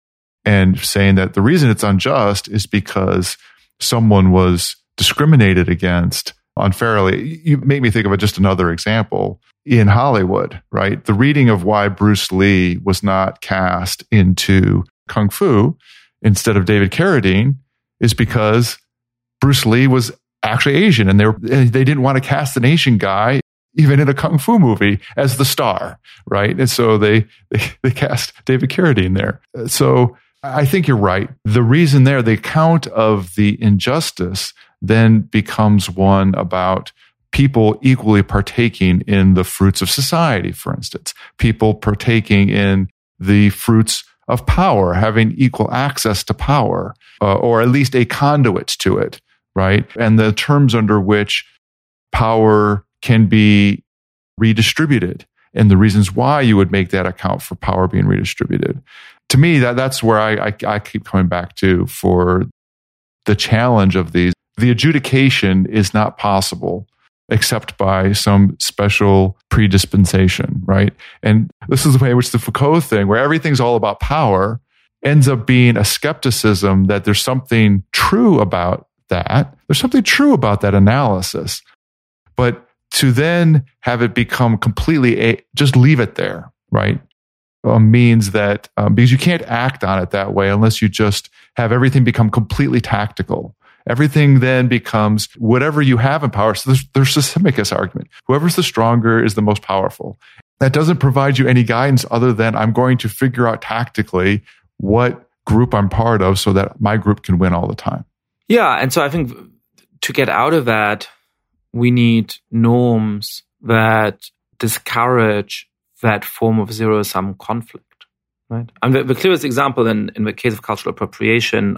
and saying that the reason it's unjust is because someone was discriminated against unfairly. You make me think of just another example in Hollywood, right? The reading of why Bruce Lee was not cast into Kung Fu instead of David Carradine is because Bruce Lee was actually Asian and they were, they didn't want to cast an Asian guy even in a kung fu movie as the star, right? And so they they, they cast David Carradine there. So I think you're right. The reason there, the account of the injustice then becomes one about people equally partaking in the fruits of society, for instance, people partaking in the fruits of power, having equal access to power, uh, or at least a conduit to it, right? And the terms under which power can be redistributed and the reasons why you would make that account for power being redistributed. To me, that, that's where I, I, I keep coming back to for the challenge of these. The adjudication is not possible except by some special predispensation, right? And this is the way in which the Foucault thing, where everything's all about power, ends up being a skepticism that there's something true about that. There's something true about that analysis. But to then have it become completely a, just leave it there, right? Uh, means that um, because you can't act on it that way unless you just have everything become completely tactical. Everything then becomes whatever you have in power. So there's, there's the Sisyphus argument. Whoever's the stronger is the most powerful. That doesn't provide you any guidance other than I'm going to figure out tactically what group I'm part of so that my group can win all the time. Yeah. And so I think to get out of that, we need norms that discourage that form of zero sum conflict, right? And the, the, clearest example in, in the case of cultural appropriation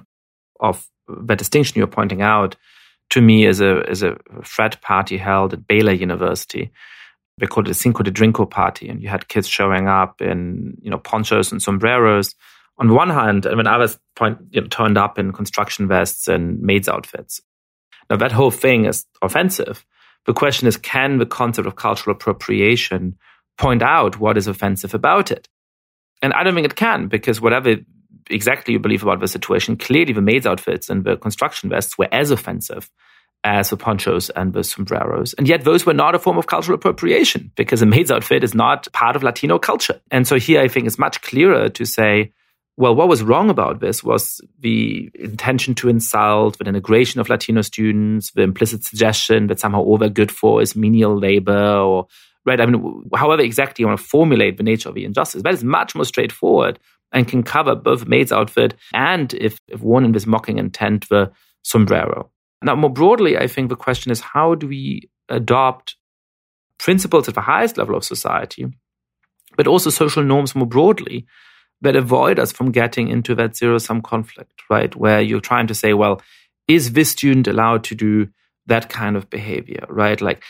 of that distinction you're pointing out to me is a, is a frat party held at Baylor University. They called it a Cinco de Drinko party, and you had kids showing up in you know ponchos and sombreros on one hand, and when others point, you know, turned up in construction vests and maids outfits. Now, that whole thing is offensive. The question is can the concept of cultural appropriation point out what is offensive about it? And I don't think it can, because whatever exactly you believe about the situation, clearly the maids' outfits and the construction vests were as offensive as the ponchos and the sombreros. And yet those were not a form of cultural appropriation because a maid's outfit is not part of Latino culture. And so here I think it's much clearer to say, well, what was wrong about this was the intention to insult, the denigration of Latino students, the implicit suggestion that somehow all they're good for is menial labor or right? I mean, however exactly you want to formulate the nature of the injustice, that is much more straightforward and can cover both maid's outfit and, if, if worn in this mocking intent, the sombrero. Now, more broadly, I think the question is how do we adopt principles at the highest level of society, but also social norms more broadly that avoid us from getting into that zero sum conflict, right? Where you're trying to say, well, is this student allowed to do that kind of behavior, right? Like,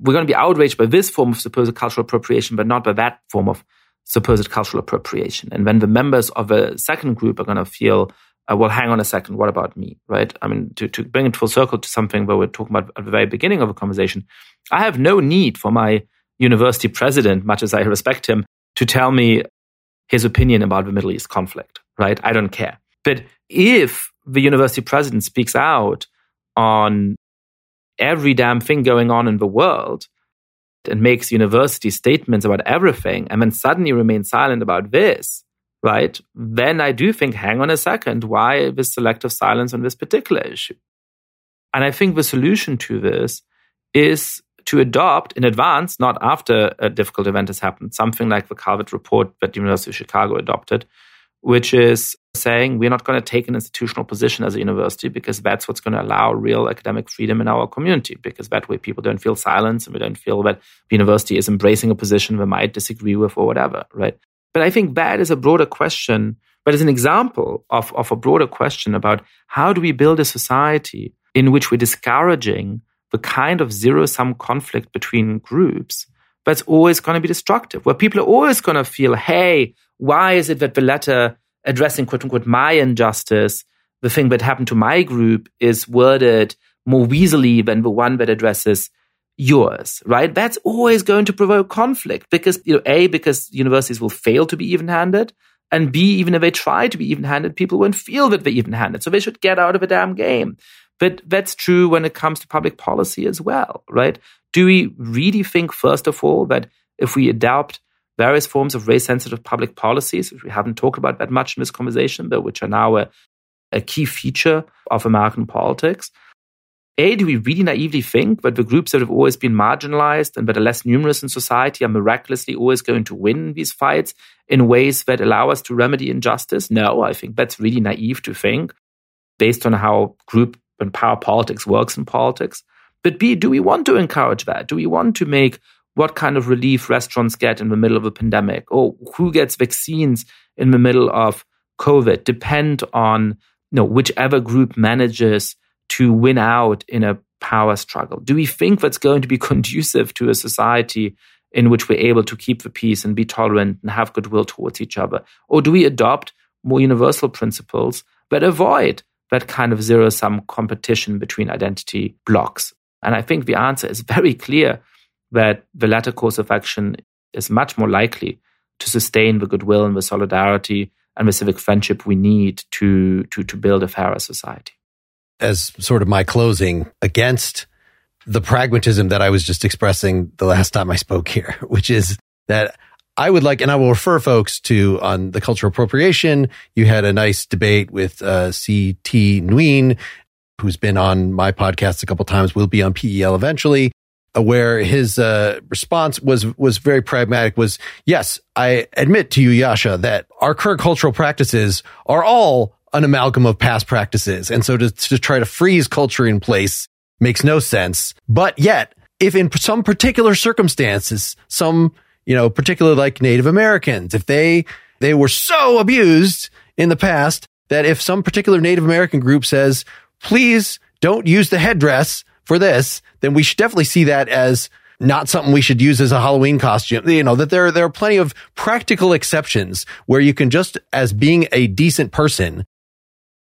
we're going to be outraged by this form of supposed cultural appropriation, but not by that form of supposed cultural appropriation. And when the members of a second group are going to feel, uh, well, hang on a second, what about me, right? I mean, to, to bring it full circle to something where we're talking about at the very beginning of a conversation, I have no need for my university president, much as I respect him, to tell me his opinion about the Middle East conflict, right? I don't care. But if the university president speaks out on every damn thing going on in the world and makes university statements about everything and then suddenly remains silent about this, right? Then I do think, hang on a second, why this selective silence on this particular issue? And I think the solution to this is to adopt in advance, not after a difficult event has happened, something like the Kalven report that the University of Chicago adopted, which is saying we're not going to take an institutional position as a university because that's what's going to allow real academic freedom in our community because that way people don't feel silence and we don't feel that the university is embracing a position we might disagree with or whatever, right? But I think that is a broader question, but as an example of, of a broader question about how do we build a society in which we're discouraging the kind of zero sum conflict between groups that's always going to be destructive, where people are always going to feel, hey, why is it that the letter addressing quote unquote my injustice, the thing that happened to my group, is worded more weaselly than the one that addresses yours, right? That's always going to provoke conflict because, you know, A, because universities will fail to be even handed. And B, even if they try to be even handed, people won't feel that they're even handed. So they should get out of the damn game. But that's true when it comes to public policy as well, right? Do we really think, first of all, that if we adopt various forms of race sensitive public policies, which we haven't talked about that much in this conversation, but which are now a, a key feature of American politics. A, do we really naively think that the groups that have always been marginalized and that are less numerous in society are miraculously always going to win these fights in ways that allow us to remedy injustice? No, I think that's really naive to think based on how group and power politics works in politics. But B, do we want to encourage that? Do we want to make what kind of relief restaurants get in the middle of a pandemic or who gets vaccines in the middle of COVID depend on you know, whichever group manages to win out in a power struggle. Do we think that's going to be conducive to a society in which we're able to keep the peace and be tolerant and have goodwill towards each other? Or do we adopt more universal principles that avoid that kind of zero sum competition between identity blocks? And I think the answer is very clear that the latter course of action is much more likely to sustain the goodwill and the solidarity and the civic friendship we need to, to, to build a fairer society. As sort of my closing against the pragmatism that I was just expressing the last time I spoke here, which is that I would like, and I will refer folks to on the cultural appropriation. You had a nice debate with uh, C. Thi Nguyen, who's been on my podcast a couple times, will be on PEL eventually where his uh, response was was very pragmatic was yes i admit to you Yascha, that our current cultural practices are all an amalgam of past practices and so to, to try to freeze culture in place makes no sense but yet if in some particular circumstances some you know particularly like native americans if they they were so abused in the past that if some particular native american group says please don't use the headdress for this, then we should definitely see that as not something we should use as a Halloween costume. You know, that there, there are plenty of practical exceptions where you can just, as being a decent person,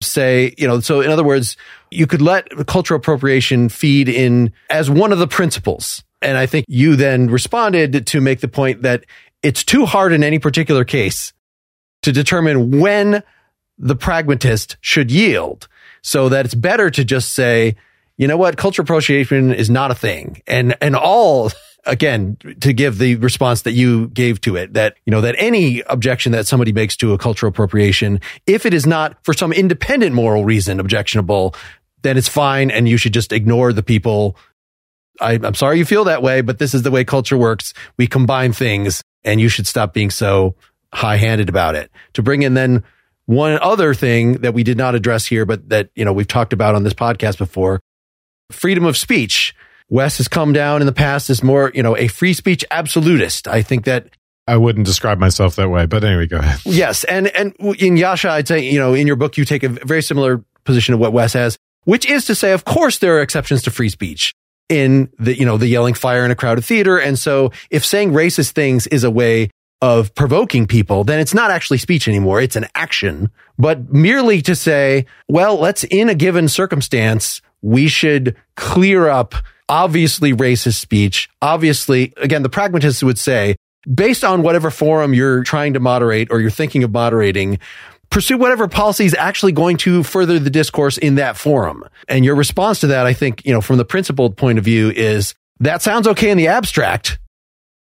say, you know, so in other words, you could let cultural appropriation feed in as one of the principles. And I think you then responded to make the point that it's too hard in any particular case to determine when the pragmatist should yield so that it's better to just say, you know what? Cultural appropriation is not a thing. And, and all, again, to give the response that you gave to it, that, you know, that any objection that somebody makes to a cultural appropriation, if it is not for some independent moral reason objectionable, then it's fine. And you should just ignore the people. I, I'm sorry you feel that way, but this is the way culture works. We combine things and you should stop being so high handed about it. To bring in then one other thing that we did not address here, but that, you know, we've talked about on this podcast before freedom of speech. Wes has come down in the past as more, you know, a free speech absolutist. I think that I wouldn't describe myself that way, but anyway, go ahead. Yes, and and in Yascha, I'd say you know in your book you take a very similar position of what Wes has, which is to say, of course, there are exceptions to free speech in the you know the yelling fire in a crowded theater, and so if saying racist things is a way of provoking people, then it's not actually speech anymore; it's an action. But merely to say, well, let's in a given circumstance we should clear up obviously racist speech. Obviously, again, the pragmatists would say, based on whatever forum you're trying to moderate or you're thinking of moderating, pursue whatever policy is actually going to further the discourse in that forum. And your response to that, I think, you know, from the principled point of view is that sounds okay in the abstract,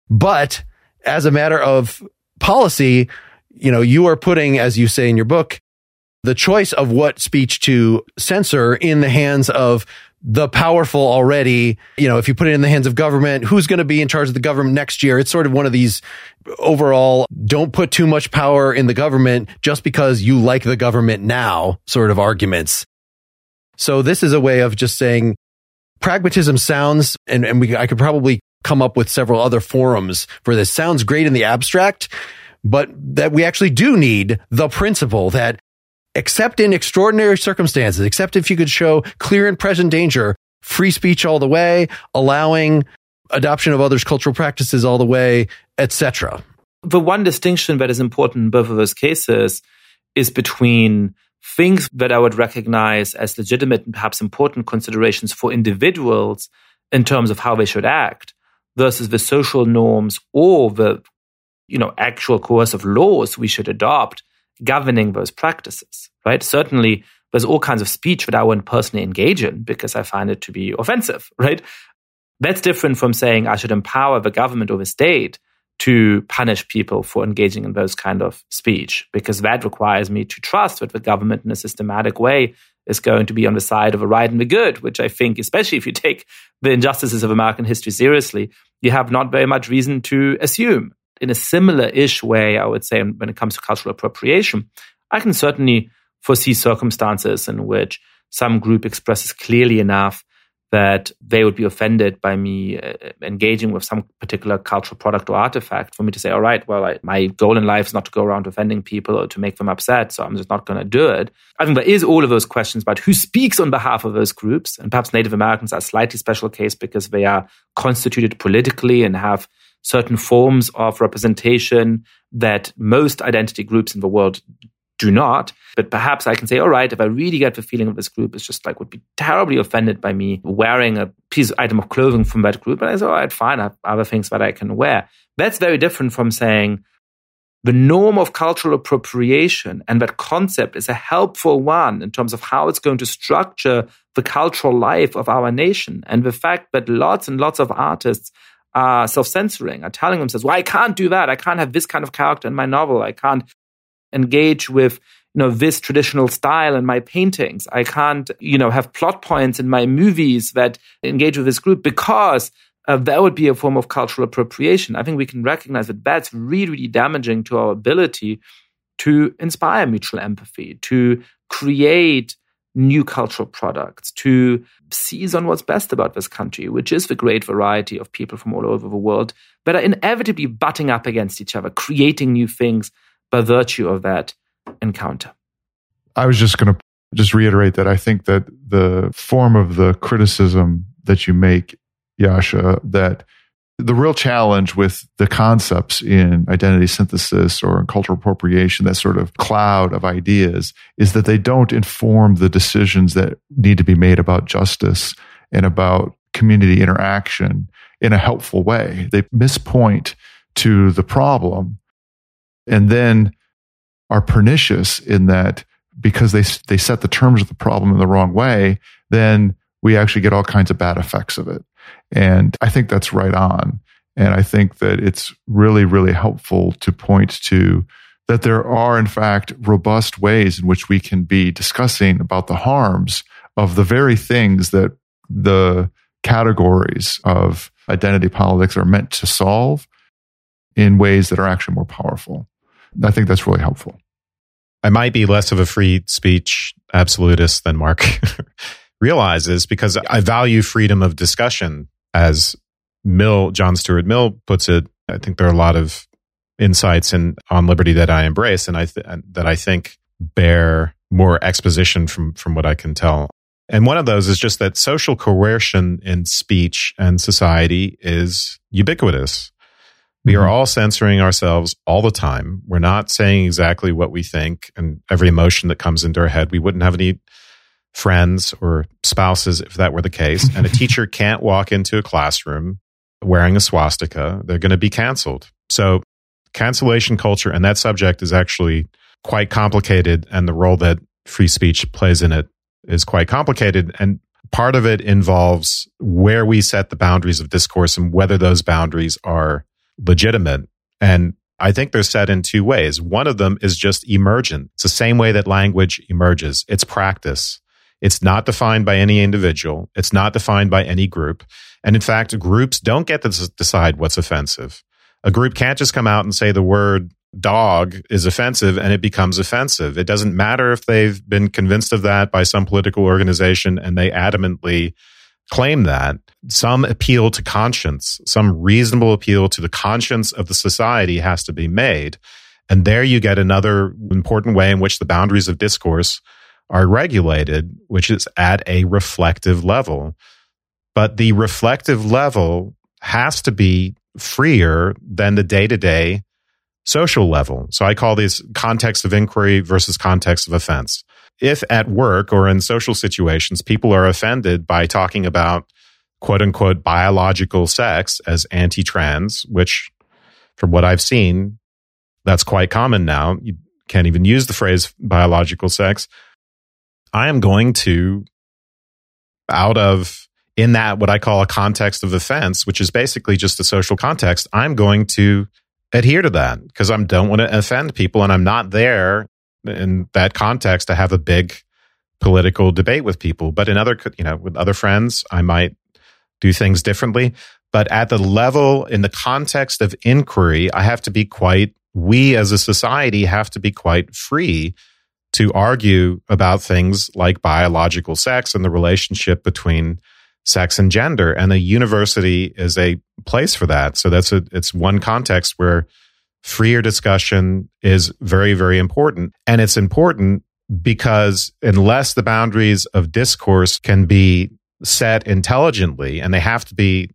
but as a matter of policy, you know, you are putting, as you say in your book, the choice of what speech to censor in the hands of the powerful already. You know, if you put it in the hands of government, who's going to be in charge of the government next year? It's sort of one of these overall, don't put too much power in the government just because you like the government now sort of arguments. So this is a way of just saying pragmatism sounds, and, and we, I could probably come up with several other forums for this. Sounds great in the abstract, but that we actually do need the principle that except in extraordinary circumstances, except if you could show clear and present danger, free speech all the way, allowing adoption of others' cultural practices all the way, etc. The one distinction that is important in both of those cases is between things that I would recognize as legitimate and perhaps important considerations for individuals in terms of how they should act versus the social norms or the you know actual coercive laws we should adopt governing those practices, right? Certainly, there's all kinds of speech that I wouldn't personally engage in because I find it to be offensive, right? That's different from saying I should empower the government or the state to punish people for engaging in those kind of speech, because that requires me to trust that the government in a systematic way is going to be on the side of the right and the good, which I think, especially if you take the injustices of American history seriously, you have not very much reason to assume in a similar ish way, I would say, when it comes to cultural appropriation, I can certainly foresee circumstances in which some group expresses clearly enough that they would be offended by me uh, engaging with some particular cultural product or artifact for me to say, all right, well, I, my goal in life is not to go around offending people or to make them upset, so I'm just not going to do it. I think there is all of those questions about who speaks on behalf of those groups, and perhaps Native Americans are a slightly special case because they are constituted politically and have certain forms of representation that most identity groups in the world do not. But perhaps I can say, all right, if I really get the feeling of this group is just like would be terribly offended by me wearing a piece item of clothing from that group, and I say, all right, fine, I have other things that I can wear. That's very different from saying the norm of cultural appropriation and that concept is a helpful one in terms of how it's going to structure the cultural life of our nation. And the fact that lots and lots of artists are self-censoring, are telling themselves, well, I can't do that. I can't have this kind of character in my novel. I can't engage with you know this traditional style in my paintings. I can't you know have plot points in my movies that engage with this group because uh, that would be a form of cultural appropriation. I think we can recognize that that's really really damaging to our ability to inspire mutual empathy, to create new cultural products, to seize on what's best about this country, which is the great variety of people from all over the world that are inevitably butting up against each other, creating new things by virtue of that encounter. I was just going to just reiterate that I think that the form of the criticism that you make, Yascha, that the real challenge with the concepts in identity synthesis or in cultural appropriation, that sort of cloud of ideas, is that they don't inform the decisions that need to be made about justice and about community interaction in a helpful way. They mispoint to the problem and then are pernicious in that because they they set the terms of the problem in the wrong way, then we actually get all kinds of bad effects of it. And I think that's right on. And I think that it's really, really helpful to point to that there are, in fact, robust ways in which we can be discussing about the harms of the very things that the categories of identity politics are meant to solve in ways that are actually more powerful. I think that's really helpful. I might be less of a free speech absolutist than Mark realizes because I value freedom of discussion as Mill, John Stuart Mill puts it. I think there are a lot of insights in on liberty that I embrace and I th- that I think bear more exposition from from what I can tell. And one of those is just that social coercion in speech and society is ubiquitous. We are mm-hmm. all censoring ourselves all the time. We're not saying exactly what we think and every emotion that comes into our head. We wouldn't have any friends or spouses if that were the case. And a teacher can't walk into a classroom wearing a swastika. They're going to be canceled. So cancellation culture and that subject is actually quite complicated. And the role that free speech plays in it is quite complicated. And part of it involves where we set the boundaries of discourse and whether those boundaries are legitimate. And I think they're set in two ways. One of them is just emergent. It's the same way that language emerges. It's practice. It's not defined by any individual. It's not defined by any group. And in fact, groups don't get to decide what's offensive. A group can't just come out and say the word dog is offensive and it becomes offensive. It doesn't matter if they've been convinced of that by some political organization and they adamantly claim that. Some appeal to conscience, some reasonable appeal to the conscience of the society has to be made. And there you get another important way in which the boundaries of discourse are regulated, which is at a reflective level. But the reflective level has to be freer than the day to day social level. So I call these context of inquiry versus context of offense. If at work or in social situations, people are offended by talking about quote unquote biological sex as anti trans, which from what I've seen, that's quite common now. You can't even use the phrase biological sex. I am going to, out of in that what I call a context of offense, which is basically just a social context, I'm going to adhere to that because I don't want to offend people and I'm not there in that context to have a big political debate with people. But in other, you know, with other friends, I might do things differently. But at the level, in the context of inquiry, I have to be quite, we as a society have to be quite free to argue about things like biological sex and the relationship between sex and gender. And a university is a place for that. So that's a, it's one context where freer discussion is very, very important. And it's important because unless the boundaries of discourse can be set intelligently and they have to be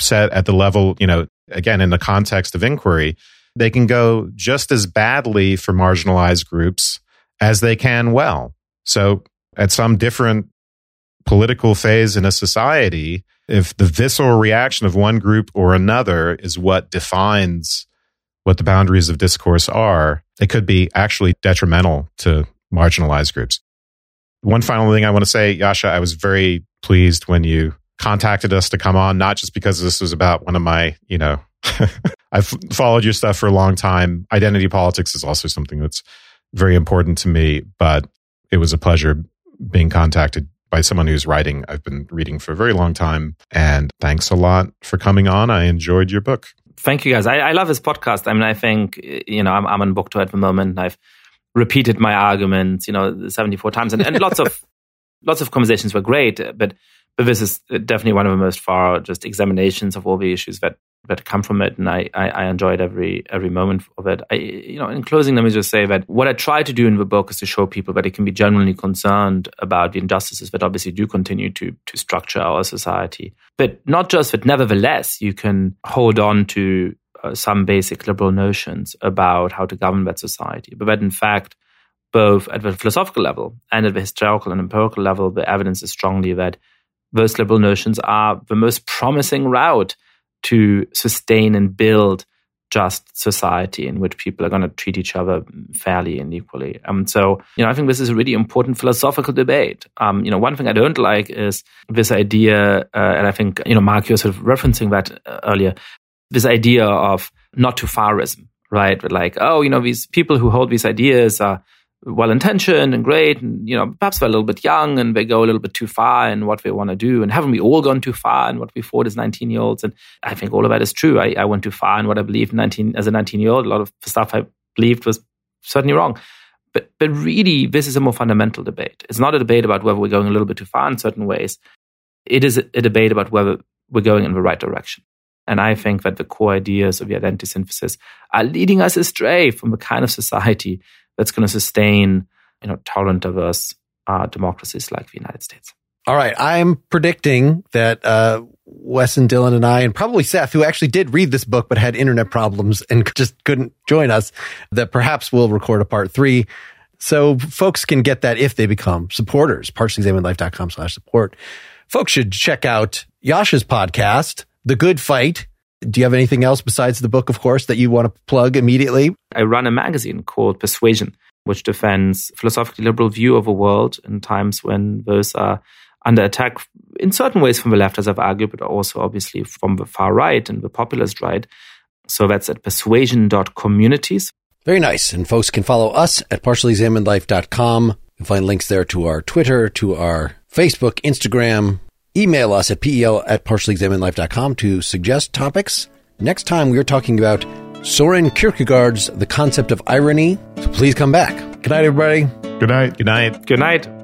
set at the level, you know, again, in the context of inquiry, they can go just as badly for marginalized groups as they can well. So at some different political phase in a society, if the visceral reaction of one group or another is what defines what the boundaries of discourse are, it could be actually detrimental to marginalized groups. One final thing I want to say, Yascha, I was very pleased when you contacted us to come on, not just because this was about one of my, you know, I've followed your stuff for a long time. Identity politics is also something that's very important to me, but it was a pleasure being contacted by someone who's writing. I've been reading for a very long time. And thanks a lot for coming on. I enjoyed your book. Thank you, guys. I, I love this podcast. I mean, I think, you know, I'm, I'm on book tour at the moment. I've repeated my arguments, you know, 74 times and, and lots of, lots of conversations were great, but, but this is definitely one of the most far just examinations of all the issues that that come from it, and I, I, I enjoyed every every moment of it. I, you know, in closing, let me just say that what I try to do in the book is to show people that they can be genuinely concerned about the injustices that obviously do continue to to structure our society, but not just that. Nevertheless, you can hold on to uh, some basic liberal notions about how to govern that society, but that in fact. Both at the philosophical level and at the historical and empirical level, the evidence is strongly that those liberal notions are the most promising route to sustain and build just society in which people are going to treat each other fairly and equally. Um, so, you know, I think this is a really important philosophical debate. Um, you know, one thing I don't like is this idea, uh, and I think, you know, Mark, you're sort of referencing that uh, earlier, this idea of not too farism, right? Like, oh, you know, these people who hold these ideas are well intentioned and great, and you know, perhaps they're a little bit young and they go a little bit too far in what they want to do. And haven't we all gone too far in what we thought as 19 year olds? And I think all of that is true. I, I went too far in what I believed 19 as a 19 year old. A lot of stuff I believed was certainly wrong. But but really, this is a more fundamental debate. It's not a debate about whether we're going a little bit too far in certain ways. It is a, a debate about whether we're going in the right direction. And I think that the core ideas of the identity synthesis are leading us astray from the kind of society that's going to sustain, you know, tolerant, diverse uh, democracies like the United States. All right. I'm predicting that uh, Wes and Dylan and I, and probably Seth, who actually did read this book but had internet problems and just couldn't join us, that perhaps we'll record a part three. So folks can get that if they become supporters. partiallyexaminedlife.com slash support. Folks should check out Yascha's podcast, The Good Fight. Do you have anything else besides the book, of course, that you want to plug immediately? I run a magazine called Persuasion, which defends philosophically liberal view of a world in times when those are under attack in certain ways from the left, as I've argued, but also obviously from the far right and the populist right. So that's at persuasion.communities. Very nice. And folks can follow us at partiallyexaminedlife.com You'll find links there to our Twitter, to our Facebook, Instagram. Email us at pel at partiallyexaminedlife.com to suggest topics. Next time, we're talking about Soren Kierkegaard's The Concept of Irony. So please come back. Good night, everybody. Good night. Good night. Good night.